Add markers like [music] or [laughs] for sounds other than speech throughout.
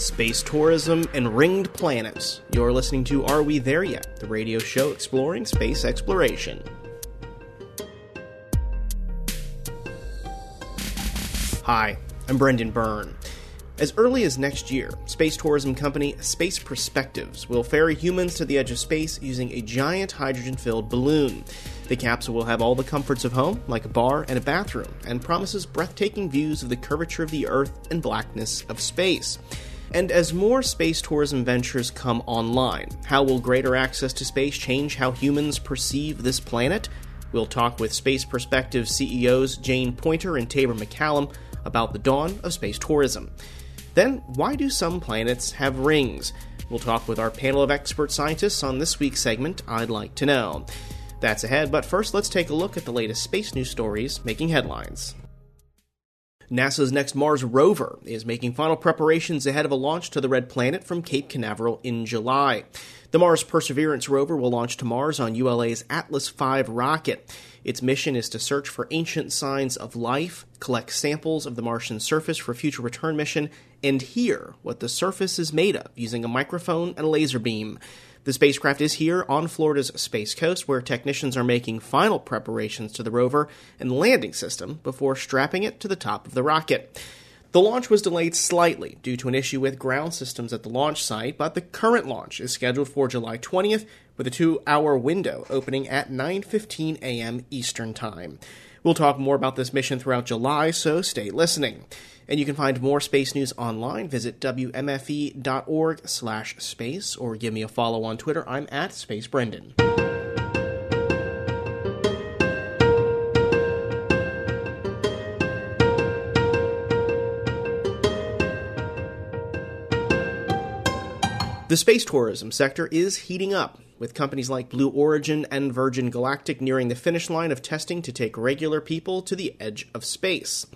space tourism, and ringed planets. You're listening to Are We There Yet? The radio show exploring space exploration. Hi, I'm Brendan Byrne. As early as next year, space tourism company Space Perspectives will ferry humans to the edge of space using a giant hydrogen filled balloon. The capsule will have all the comforts of home, like a bar and a bathroom, and promises breathtaking views of the curvature of the Earth and blackness of space. And as more space tourism ventures come online, how will greater access to space change how humans perceive this planet? We'll talk with Space Perspective CEOs Jane Poynter and Taber MacCallum about the dawn of space tourism. Then, why do some planets have rings? We'll talk with our panel of expert scientists on this week's segment, I'd Like to Know. That's ahead, but first let's take a look at the latest space news stories making headlines. NASA's next Mars rover is making final preparations ahead of a launch to the Red Planet from Cape Canaveral in July. The Mars Perseverance rover will launch to Mars on ULA's Atlas V rocket. Its mission is to search for ancient signs of life, collect samples of the Martian surface for future return mission, and hear what the surface is made of using a microphone and a laser beam. The spacecraft is here on Florida's Space Coast, where technicians are making final preparations to the rover and landing system before strapping it to the top of the rocket. The launch was delayed slightly due to an issue with ground systems at the launch site, but the current launch is scheduled for July 20th with a 2-hour window opening at 9:15 a.m. Eastern Time. We'll talk more about this mission throughout July, so stay listening. And you can find more space news online. Visit wmfe.org slash space or give me a follow on Twitter. I'm at Space Brendan. The space tourism sector is heating up, with companies like Blue Origin and Virgin Galactic nearing the finish line of testing to take regular people to the edge of space.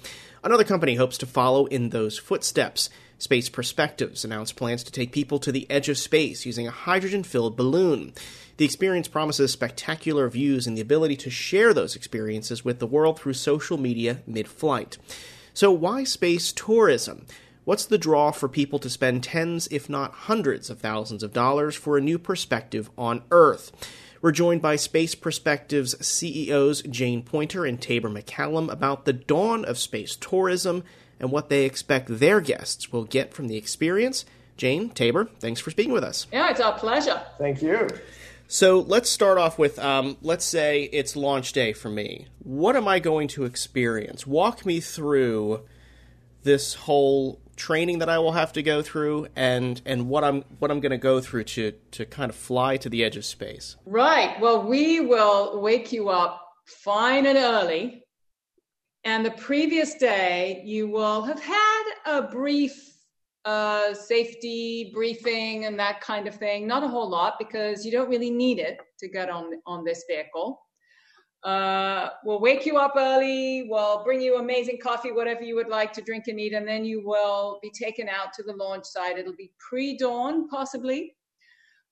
Another company hopes to follow in those footsteps. Space Perspectives announced plans to take people to the edge of space using a hydrogen filled balloon. The experience promises spectacular views and the ability to share those experiences with the world through social media mid flight. So, why space tourism? What's the draw for people to spend tens, if not hundreds of thousands of dollars for a new perspective on Earth? We're joined by Space Perspectives CEOs Jane Poynter and Taber MacCallum about the dawn of space tourism and what they expect their guests will get from the experience. Jane, Taber, thanks for speaking with us. Yeah, it's our pleasure. Thank you. So let's start off with um, let's say it's launch day for me. What am I going to experience? Walk me through this whole training that I will have to go through and and what I'm what I'm going to go through to to kind of fly to the edge of space. Right. Well, we will wake you up fine and early. And the previous day, you will have had a brief uh, safety briefing and that kind of thing. Not a whole lot because you don't really need it to get on on this vehicle. Uh, we'll wake you up early. We'll bring you amazing coffee, whatever you would like to drink and eat, and then you will be taken out to the launch site. It'll be pre-dawn, possibly.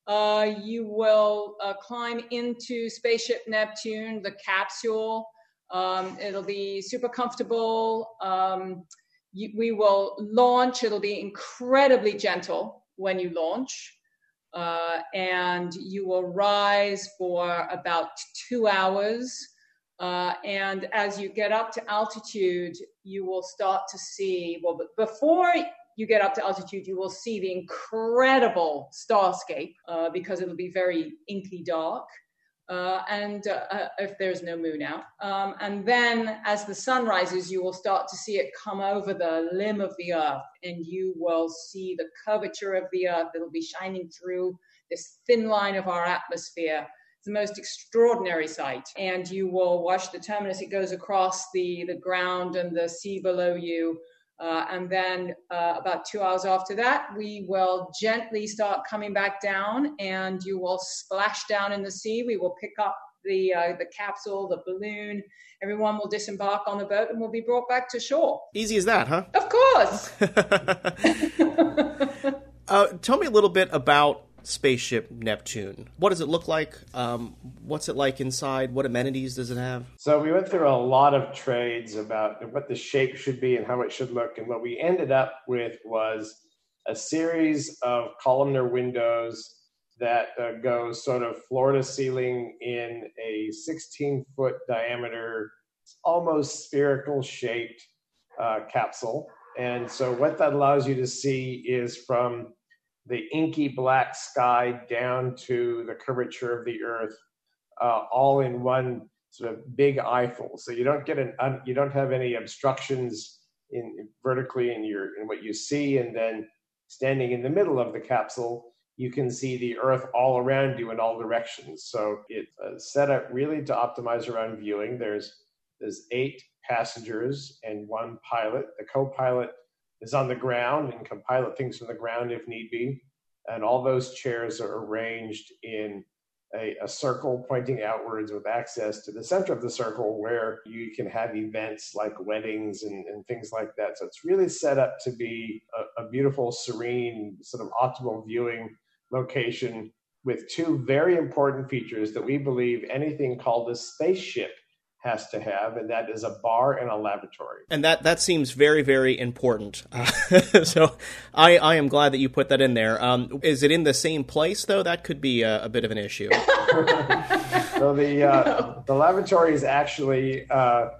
Uh, you will uh, climb into Spaceship Neptune, the capsule. Um, it'll be super comfortable. Um, you, we will launch. It'll be incredibly gentle when you launch. Uh, and you will rise for about two hours. Uh, and as you get up to altitude, you will start to see, well, before you get up to altitude, you will see the incredible starscape uh, because it'll be very inky dark uh, and uh, uh, if there's no moon out. Um, and then as the sun rises, you will start to see it come over the limb of the earth, and you will see the curvature of the earth. It'll be shining through this thin line of our atmosphere. It's the most extraordinary sight. And you will watch the terminus, it goes across the, the ground and the sea below you. Uh, and then uh, about two hours after that, we will gently start coming back down and you will splash down in the sea. We will pick up the, uh, the capsule, the balloon. Everyone will disembark on the boat and we'll be brought back to shore. Easy as that, huh? Of course. [laughs] Uh, tell me a little bit about spaceship Neptune. What does it look like? Um, what's it like inside? What amenities does it have? So we went through a lot of trades about what the shape should be and how it should look. And what we ended up with was a series of columnar windows that uh, go sort of floor to ceiling in a 16 foot diameter, almost spherical shaped uh, capsule. And so, what that allows you to see is from the inky black sky down to the curvature of the earth, uh, all in one sort of big eyeful. So you don't get an you don't have any obstructions in vertically in your in what you see, and then standing in the middle of the capsule, you can see the Earth all around you in all directions. So it's uh, set up really to optimize around viewing. There's there's eight passengers and one pilot. The co-pilot is on the ground and can pilot things from the ground if need be. And all those chairs are arranged in a, a, circle pointing outwards with access to the center of the circle where you can have events like weddings and, and things like that. So it's really set up to be a, a beautiful, serene, sort of optimal viewing location with two very important features that we believe anything called a spaceship has to have, and that is a bar and a lavatory. And that that seems very very important. Uh, [laughs] so I I am glad that you put that in there. Um, is it in the same place though? That could be a, a bit of an issue. [laughs] so the uh, no. the lavatory is actually. Uh,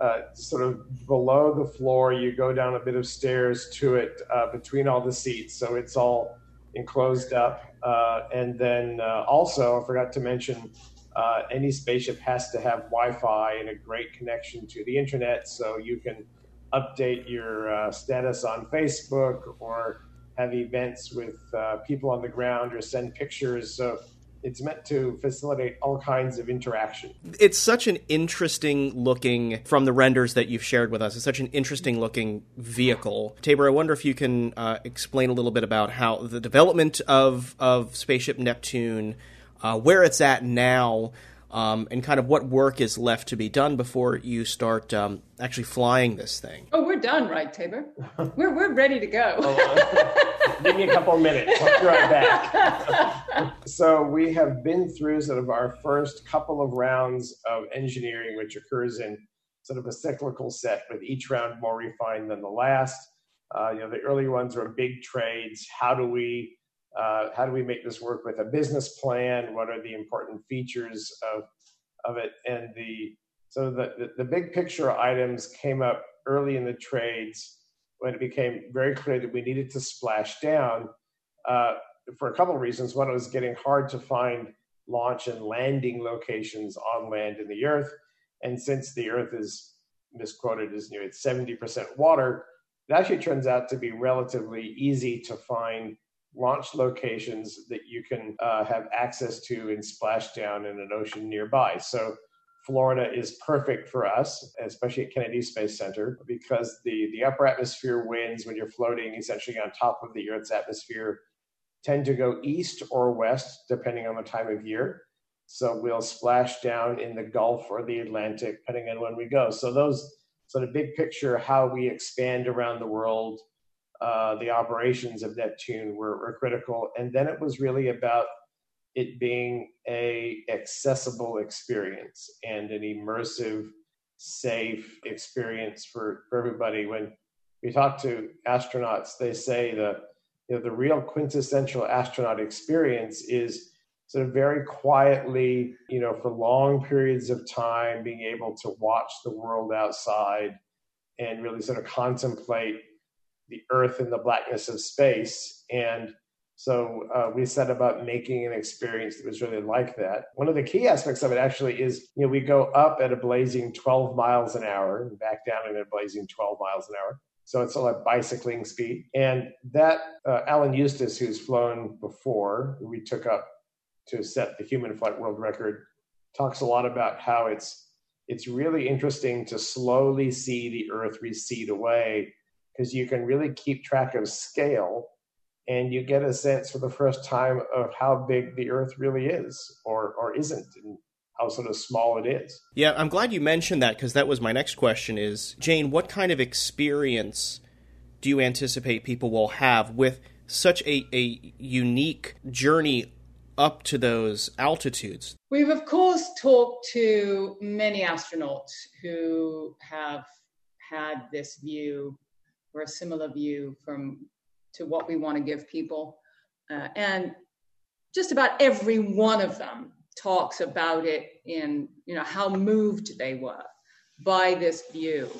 uh, sort of below the floor, you go down a bit of stairs to it uh, between all the seats, so it's all enclosed up. Uh, and then also, I forgot to mention, uh, any spaceship has to have Wi-Fi and a great connection to the internet, so you can update your uh, status on Facebook or have events with uh, people on the ground or send pictures. So it's meant to facilitate all kinds of interaction. It's such an interesting looking, from the renders that you've shared with us, it's such an interesting looking vehicle. Taber, I wonder if you can uh, explain a little bit about how the development of, of Spaceship Neptune uh, where it's at now, um, and kind of what work is left to be done before you start um, actually flying this thing. Oh, we're done, right, Taber? we're we're ready to go. oh, [laughs] uh, give me a couple of minutes. I'll be right back. [laughs] so we have been through sort of our first couple of rounds of engineering, which occurs in sort of a cyclical set, with each round more refined than the last. Uh, you know, the early ones were big trades. How do we uh, how do we make this work with a business plan? What are the important features of of it? And the so the, the, the big picture items came up early in the trades when it became very clear that we needed to splash down uh, for a couple of reasons. One, it was getting hard to find launch and landing locations on land in the Earth, and since the Earth is misquoted as near 70% water, it actually turns out to be relatively easy to find launch locations that you can uh, have access to and splash down in an ocean nearby. So Florida is perfect for us, especially at Kennedy Space Center, because the, the upper atmosphere winds when you're floating essentially on top of the Earth's atmosphere tend to go east or west, depending on the time of year. So we'll splash down in the Gulf or the Atlantic, depending on when we go. So those sort of big picture, how we expand around the world uh, the operations of Neptune were, were critical. And then it was really about it being a accessible experience and an immersive, safe experience for, for everybody. When we talk to astronauts, they say that you know, the real quintessential astronaut experience is sort of very quietly, you know, for long periods of time, being able to watch the world outside and really sort of contemplate the earth and the blackness of space. And so uh, we set about making an experience that was really like that. One of the key aspects of it actually is, you know, we go up at a blazing 12 miles an hour and back down at a blazing 12 miles an hour. So it's like bicycling speed. And that uh, Alan Eustace, who's flown before, we took up to set the human flight world record, talks a lot about how it's it's really interesting to slowly see the Earth recede away because you can really keep track of scale and you get a sense for the first time of how big the earth really is or or isn't and how sort of small it is. Yeah i'm glad you mentioned that because that was my next question is jane what kind of experience do you anticipate people will have with such a, a unique journey up to those altitudes? We've of course talked to many astronauts who have had this view or a similar view from to what we want to give people. Uh, and just about every one of them talks about it in, you know, how moved they were by this view.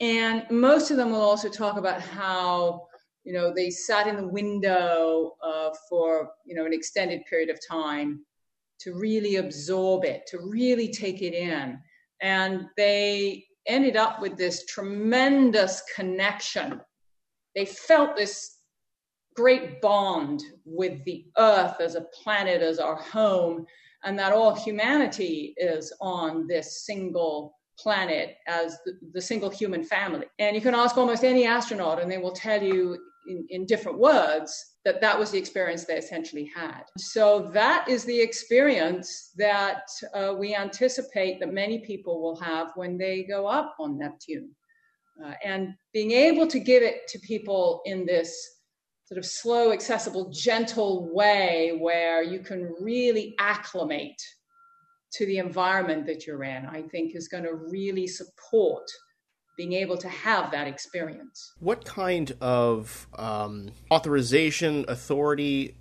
And most of them will also talk about how, you know, they sat in the window uh, for, you know, an extended period of time to really absorb it, to really take it in. And they ended up with this tremendous connection. They felt this great bond with the earth as a planet, as our home, and that all humanity is on this single planet as the, the, single human family. And you can ask almost any astronaut, and they will tell you in, in different words that that was the experience they essentially had. So that is the experience that uh, we anticipate that many people will have when they go up on Neptune. Uh, and being able to give it to people in this sort of slow, accessible, gentle way where you can really acclimate to the environment that you're in, I think is going to really support being able to have that experience. What kind of um, authorization, authority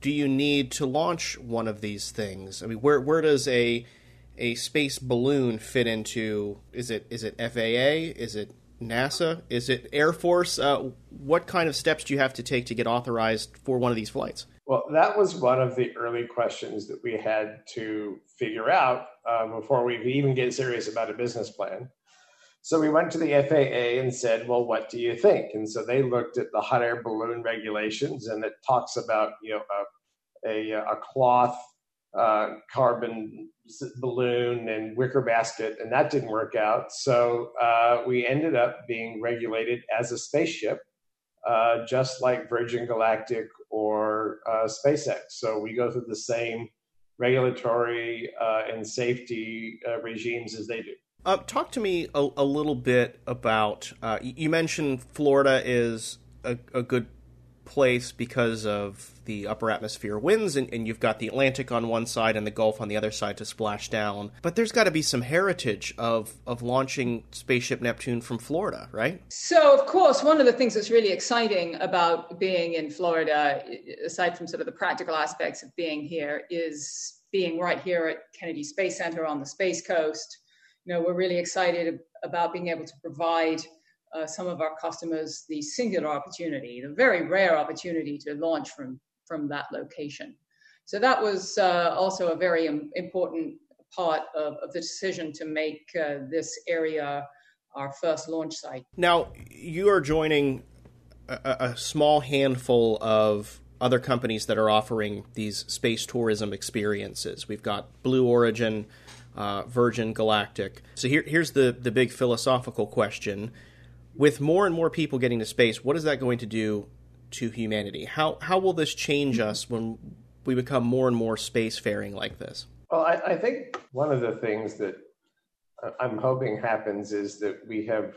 do you need to launch one of these things? I mean, where where does a a space balloon fit into? Is it is it FAA? Is it NASA? Is it Air Force? Uh, what kind of steps do you have to take to get authorized for one of these flights? Well, that was one of the early questions that we had to figure out uh, before we even get serious about a business plan. So we went to the FAA and said, well, what do you think? And so they looked at the hot air balloon regulations and it talks about, you know, a, a, a cloth uh, carbon balloon and wicker basket, and that didn't work out. So uh, we ended up being regulated as a spaceship, uh, just like Virgin Galactic or uh, SpaceX. So we go through the same regulatory uh, and safety uh, regimes as they do. Uh, talk to me a, a little bit about. Uh, you mentioned Florida is a, a, good place because of the upper atmosphere winds, and, and, you've got the Atlantic on one side and the Gulf on the other side to splash down. But there's got to be some heritage of of launching Spaceship Neptune from Florida, right? So, of course, one of the things that's really exciting about being in Florida, aside from sort of the practical aspects of being here, is being right here at Kennedy Space Center on the Space Coast you know, we're really excited about being able to provide uh, some of our customers the singular opportunity, the very rare opportunity to launch from from that location. So that was uh, also a very important part of, of, the decision to make uh, this area our first launch site. Now you are joining a, a small handful of other companies that are offering these space tourism experiences. We've got Blue Origin uh, Virgin Galactic. So here, here's the, the big philosophical question. With more and more people getting to space, what is that going to do to humanity? How, how will this change us when we become more and more spacefaring like this? Well, I, I think one of the things that I'm hoping happens is that we have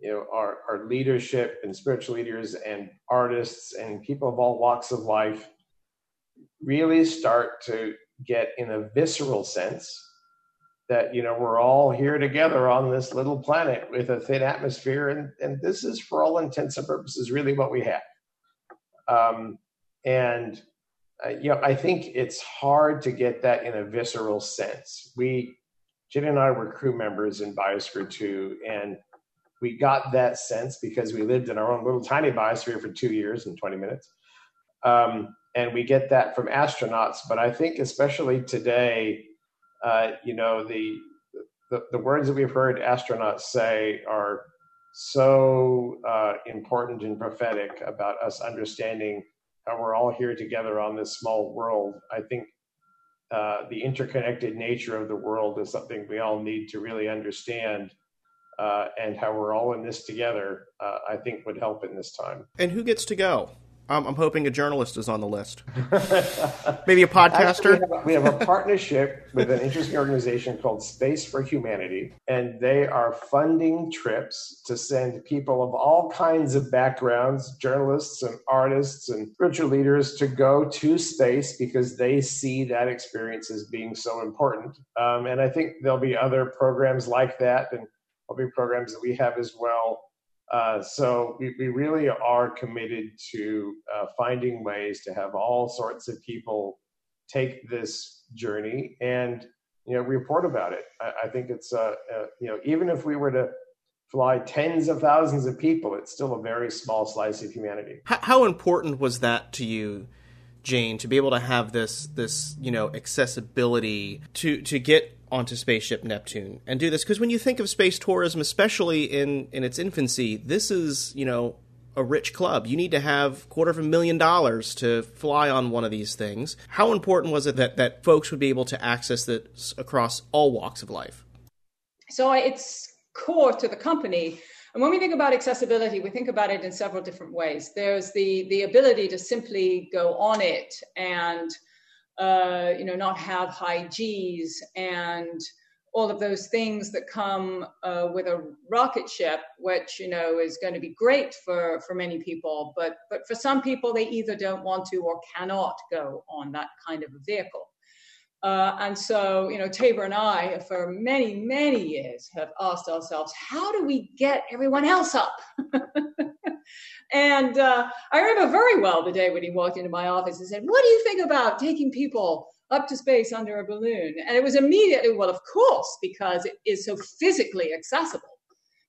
you know our, our leadership and spiritual leaders and artists and people of all walks of life really start to get in a visceral sense that you know we're all here together on this little planet with a thin atmosphere and and this is for all intents and purposes really what we have. Um, and uh, you know i think it's hard to get that in a visceral sense. We jen and i were crew members in biosphere 2 and we got that sense because we lived in our own little tiny biosphere for two years and 20 minutes. Um, and we get that from astronauts but i think especially today uh, you know, the, the, the words that we've heard astronauts say are so uh, important and prophetic about us understanding how we're all here together on this small world. I think uh, the interconnected nature of the world is something we all need to really understand. Uh, and how we're all in this together, uh, I think would help in this time. And who gets to go? I'm, I'm hoping a journalist is on the list. [laughs] Maybe a podcaster. Actually, we, have a, we, have a, partnership with an interesting organization called Space for Humanity, and they are funding trips to send people of all kinds of backgrounds, journalists and artists and spiritual leaders, to go to space because they see that experience as being so important. Um, and I think there'll be other programs like that, and there'll be programs that we have as well Uh, so we, we really are committed to uh, finding ways to have all sorts of people take this journey and you know report about it. I, I think it's uh, uh, you know even if we were to fly tens of thousands of people, it's still a very small slice of humanity. How, how important was that to you? Jane, to be able to have this this you know accessibility to to get onto spaceship Neptune and do this because when you think of space tourism, especially in in its infancy, this is you know a rich club. You need to have quarter of a million dollars to fly on one of these things. How important was it that that folks would be able to access this across all walks of life? So it's core to the company. And when we think about accessibility, we think about it in several different ways. There's the the ability to simply go on it and uh, you know not have high G's and all of those things that come uh, with a rocket ship, which you know is going to be great for for many people, but but for some people they either don't want to or cannot go on that kind of a vehicle. Uh, and so, you know, Taber and I, for many, many years, have asked ourselves, how do we get everyone else up? [laughs] and uh, I remember very well the day when he walked into my office and said, What do you think about taking people up to space under a balloon? And it was immediately, well, of course, because it is so physically accessible,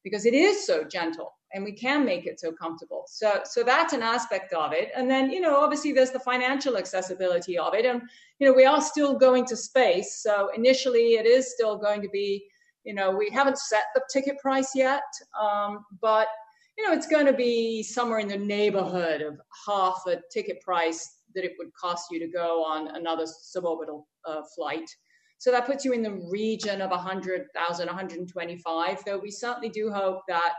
because it is so gentle and we can make it so comfortable. So, so that's an aspect of it. And then, you know, obviously there's the financial accessibility of it. And, you know, we are still going to space. So initially it is still going to be, you know, we haven't set the ticket price yet, um, but, you know, it's going to be somewhere in the neighborhood of half a ticket price that it would cost you to go on another suborbital uh, flight. So that puts you in the region of 100,000, 125, though we certainly do hope that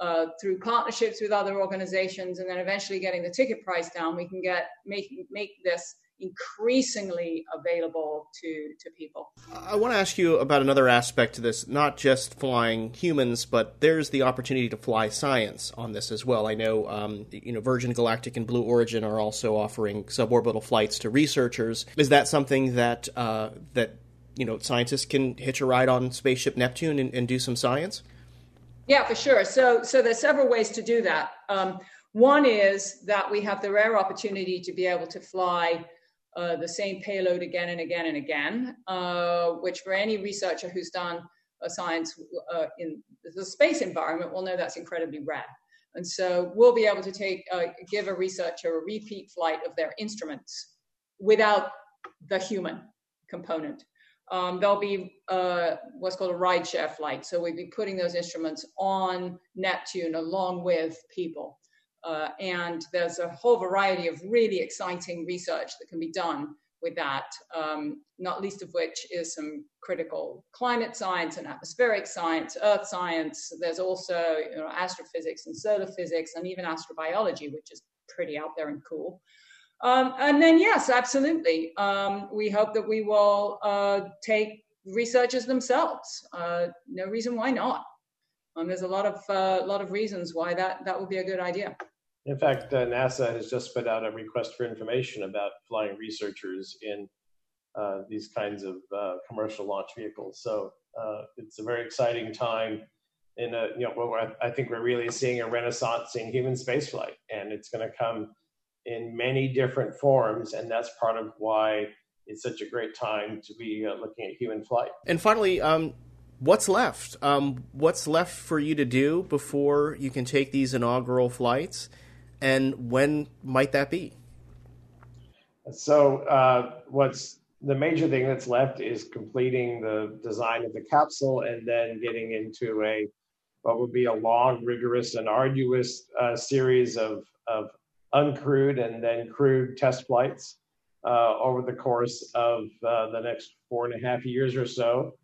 uh, through partnerships with other organizations and then eventually getting the ticket price down, we can get make make this increasingly available to to people. I want to ask you about another aspect to this, not just flying humans, but there's the opportunity to fly science on this as well. I know, um, you know, Virgin Galactic and Blue Origin are also offering suborbital flights to researchers. Is that something that uh, that you know scientists can hitch a ride on spaceship Neptune and, and do some science? Yeah, for sure. So, so there's several ways to do that. Um, one is that we have the rare opportunity to be able to fly uh, the same payload again and again and again, uh, which for any researcher who's done science uh, in the space environment will know that's incredibly rare. And so we'll be able to take uh, give a researcher a repeat flight of their instruments without the human component um, there'll be uh, what's called a rideshare flight. So we'd be putting those instruments on Neptune along with people. Uh, and there's a whole variety of really exciting research that can be done with that, um, not least of which is some critical climate science and atmospheric science, earth science. There's also you know, astrophysics and solar physics and even astrobiology, which is pretty out there and cool. Um, and then, yes, absolutely. Um, we hope that we will uh, take researchers themselves. Uh, no reason why not. Um, there's a lot of uh, lot of reasons why that that would be a good idea. In fact, uh, NASA has just put out a request for information about flying researchers in uh, these kinds of uh, commercial launch vehicles. So it's a very exciting time. In a, you know, I think we're really seeing a renaissance in human spaceflight, and it's going to come in many different forms, and that's part of why it's such a great time to be uh, looking at human flight. And finally, um, what's left? Um, what's left for you to do before you can take these inaugural flights, and when might that be? So, uh, what's the major thing that's left is completing the design of the capsule and then getting into a what would be a long, rigorous, and arduous uh, series of, of uncrewed and then crewed test flights uh, over the course of uh, the next four and a half years or so.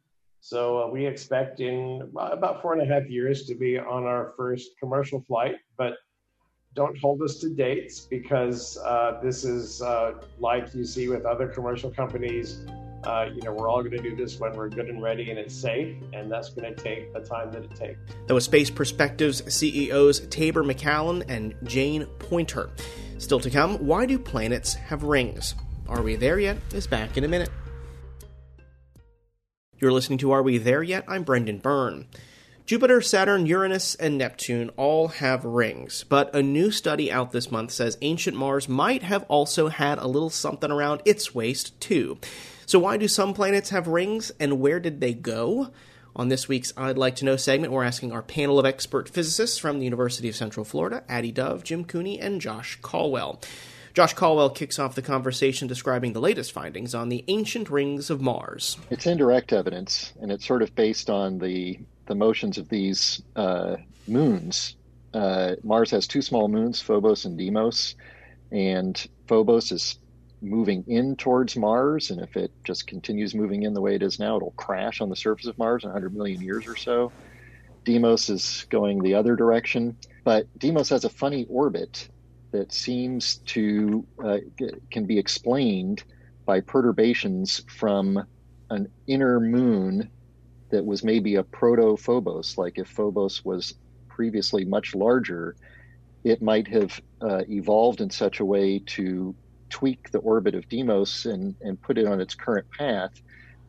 So uh, we expect in about four and a half years to be on our first commercial flight, but don't hold us to dates because uh, this is uh, like you see with other commercial companies uh, you know, we're all going to do this when we're good and ready and it's safe, and that's going to take the time that it takes. That was Space Perspectives CEOs Taber MacCallum and Jane Poynter. Still to come, why do planets have rings? Are We There Yet? is back in a minute. You're listening to Are We There Yet? I'm Brendan Byrne. Jupiter, Saturn, Uranus, and Neptune all have rings, but a new study out this month says ancient Mars might have also had a little something around its waist, too. So, why do some planets have rings, and where did they go? On this week's I'd Like to Know segment, we're asking our panel of expert physicists from the University of Central Florida Addie Dove, Jim Cooney, and Josh Colwell. Josh Colwell kicks off the conversation describing the latest findings on the ancient rings of Mars. It's indirect evidence, and it's sort of based on the the motions of these uh, moons. Uh, Mars has two small moons, Phobos and Deimos, and Phobos is moving in towards Mars, and if it just continues moving in the way it is now, it'll crash on the surface of Mars in 100 million years or so. Deimos is going the other direction, but Deimos has a funny orbit that seems to uh, can be explained by perturbations from an inner moon that was maybe a proto Phobos. Like if Phobos was previously much larger, it might have uh, evolved in such a way to tweak the orbit of Deimos and, and put it on its current path.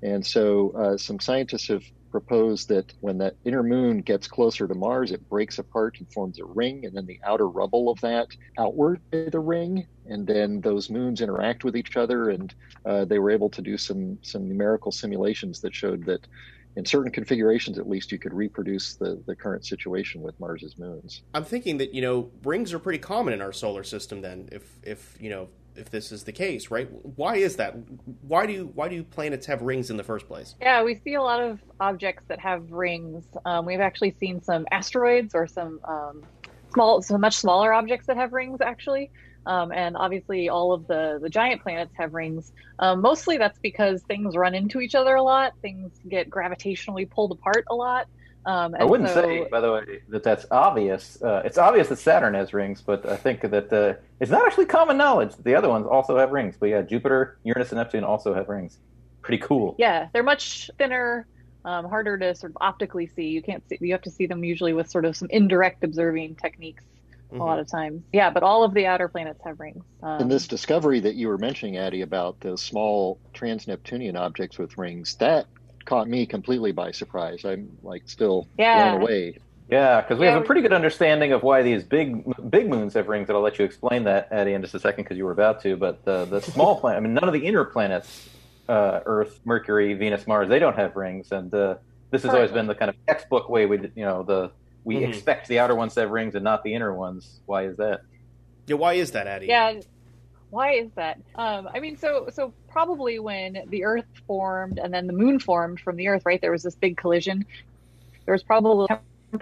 And so uh, some scientists have proposed that when that inner moon gets closer to Mars, it breaks apart and forms a ring, and then the outer rubble of that outward the ring, and then those moons interact with each other. And uh, they were able to do some some numerical simulations that showed that in certain configurations at least you could reproduce the, the current situation with Mars's moons. I'm thinking that, you know, rings are pretty common in our solar system then if if, you know, if this is the case, right? Why is that? Why do why do planets have rings in the first place? Yeah, we see a lot of objects that have rings. Um, we've actually seen some asteroids or some um, small, some much smaller objects that have rings actually. Um, and obviously, all of the, the giant planets have rings. Um, mostly that's because things run into each other a lot, things get gravitationally pulled apart a lot. Um, I wouldn't so, say, by the way, that that's obvious. Uh, it's obvious that Saturn has rings, but I think that uh, it's not actually common knowledge that the other ones also have rings. But yeah, Jupiter, Uranus, and Neptune also have rings. Pretty cool. Yeah, they're much thinner, um, harder to sort of optically see. You can't see. You have to see them usually with sort of some indirect observing techniques mm-hmm. a lot of times. Yeah, but all of the outer planets have rings. Um, and this discovery that you were mentioning, Addie, about the small trans-Neptunian objects with rings, that caught me completely by surprise. I'm like still yeah. blown away. Yeah, because we yeah, have a pretty good understanding of why these big big moons have rings. That I'll let you explain that, Addie, in just a second because you were about to. But the the small planet, I mean, none of the inner planets, uh, Earth, Mercury, Venus, Mars, they don't have rings, and uh, this has always been the kind of textbook way we, you know, the we mm-hmm. expect the outer ones to have rings and not the inner ones. Why is that? Yeah, why is that, Addie? Yeah, why is that? Um, I mean, so so probably when the Earth formed and then the Moon formed from the Earth, right? There was this big collision. There was probably a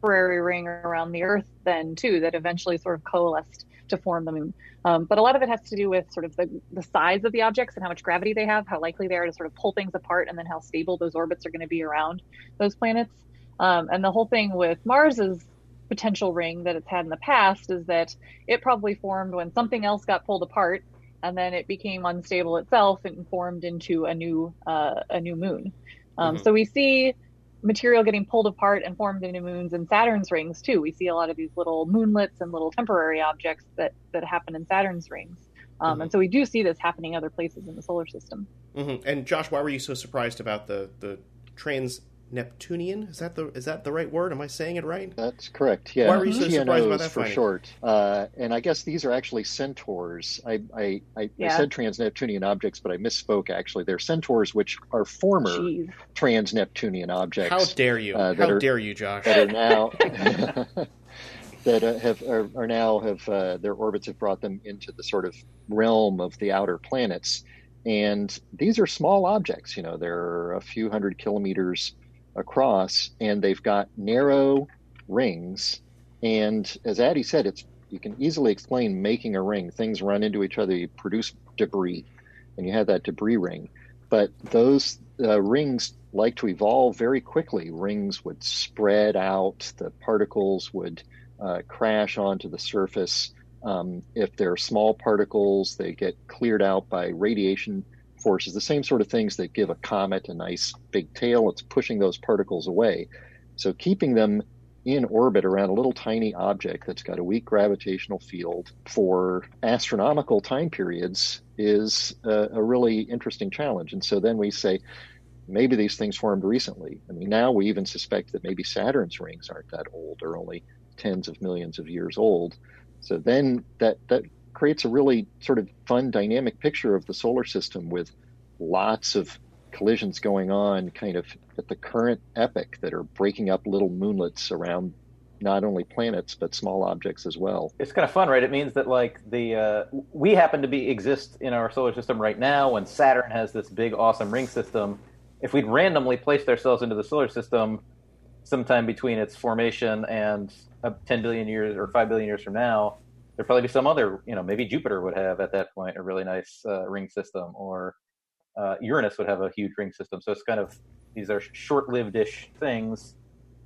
temporary ring around the Earth then too that eventually sort of coalesced to form the Moon. Um, but a lot of it has to do with sort of the, the size of the objects and how much gravity they have, how likely they are to sort of pull things apart, and then how stable those orbits are going to be around those planets. Um, and the whole thing with Mars's potential ring that it's had in the past is that it probably formed when something else got pulled apart, and then it became unstable itself and formed into a new uh, a new moon. Um, mm-hmm. So we see material getting pulled apart and formed into moons in Saturn's rings too. We see a lot of these little moonlets and little temporary objects that that happen in Saturn's rings. Um, mm-hmm. And so we do see this happening other places in the solar system. Mm-hmm. And Josh, why were you so surprised about the the trans Neptunian. Is that the is that the right word? Am I saying it right? That's correct. Yeah. Why were you so surprised by that for finding? short? Uh, and I guess these are actually centaurs. I I, I, yeah. I said trans-Neptunian objects, but I misspoke. Actually, they're centaurs, which are former trans-Neptunian objects. How dare you? Uh, How are, dare you, Josh? That are now. [laughs] [laughs] that uh, have are, are, now have uh, their orbits have brought them into the sort of realm of the outer planets, and these are small objects. You know, they're a few hundred kilometers across, and they've got narrow rings. And as Addie said, it's you can easily explain making a ring. Things run into each other, you produce debris, and you have that debris ring. But those uh, rings like to evolve very quickly. Rings would spread out, the particles would uh, crash onto the surface. Um, if they're small particles, they get cleared out by radiation forces, the same sort of things that give a comet a nice big tail. It's pushing those particles away. So keeping them in orbit around a little tiny object that's got a weak gravitational field for astronomical time periods is a, a really interesting challenge. And so then we say, maybe these things formed recently. I mean, now we even suspect that maybe Saturn's rings aren't that old; they're only tens of millions of years old. So then that that creates a really sort of fun dynamic picture of the solar system with lots of collisions going on kind of at the current epoch that are breaking up little moonlets around not only planets but small objects as well. It's kind of fun, right? It means that like the uh, we happen to be exist in our solar system right now, when Saturn has this big, awesome ring system. If we'd randomly placed ourselves into the solar system sometime between its formation and uh, 10 billion years or 5 billion years from now, there'd probably be some other, you know, maybe Jupiter would have at that point a really nice uh, ring system, or uh, Uranus would have a huge ring system. So it's kind of these are short-lived-ish things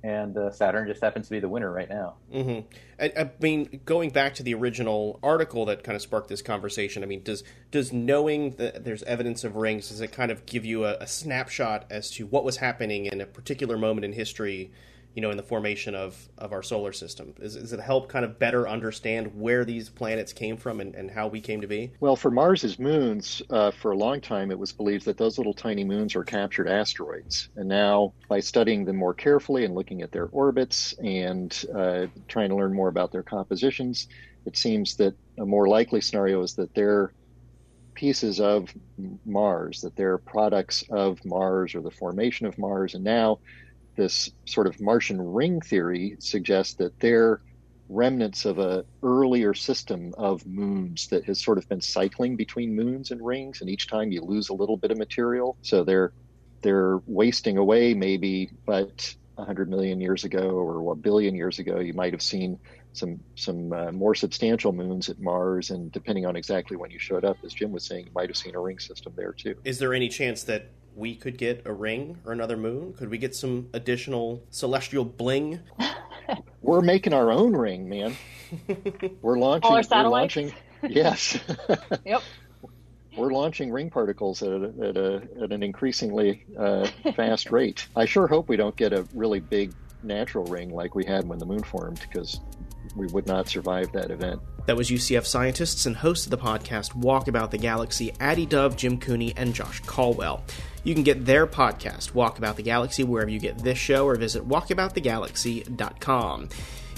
and uh, Saturn just happens to be the winner right now. Mm-hmm. I, I, mean, going back to the original article that kind of sparked this conversation. I mean, does does knowing that there's evidence of rings does it kind of give you a, a snapshot as to what was happening in a particular moment in history? You know, in the formation of, of our solar system? Is, does it help kind of better understand where these planets came from and, and how we came to be? Well, for Mars's moons, uh, for a long time, it was believed that those little tiny moons were captured asteroids. And now, by studying them more carefully and looking at their orbits and uh, trying to learn more about their compositions, it seems that a more likely scenario is that they're pieces of Mars, that they're products of Mars or the formation of Mars. And now, this sort of Martian ring theory suggests that they're remnants of a earlier system of moons that has sort of been cycling between moons and rings and each time you lose a little bit of material. So they're they're wasting away maybe but 100 million years ago or a billion years ago you might have seen some some uh, more substantial moons at Mars and depending on exactly when you showed up as Jim was saying you might have seen a ring system there too. Is there any chance that we could get a ring or another moon? Could we get some additional celestial bling? [laughs] We're making our own ring, man. [laughs] We're launching. All our satellites. We're launching, [laughs] yes. yep. We're launching ring particles at, a, at, a, at an increasingly uh, fast rate. I sure hope we don't get a really big natural ring like we had when the moon formed, because we would not survive that event. That was UCF scientists and hosts of the podcast Walk About the Galaxy, Addie Dove, Jim Cooney, and Josh Colwell. You can get their podcast, Walk About the Galaxy, wherever you get this show, or visit walkaboutthegalaxy.com.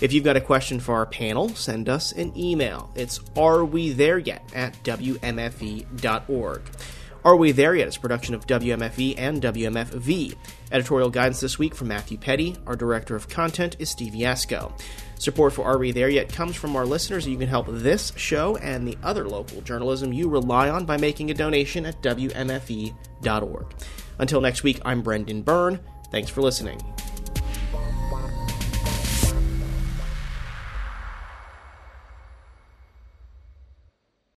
If you've got a question for our panel, send us an email. It's are we there yet at wmfe.org. Are We There Yet is production of WMFE and WMFV. Editorial guidance this week from Matthew Peddie. Our director of content is Steve Yasko. Support for Are We There Yet comes from our listeners. You can help this show and the other local journalism you rely on by making a donation at WMFE.org. Until next week, I'm Brendan Byrne. Thanks for listening.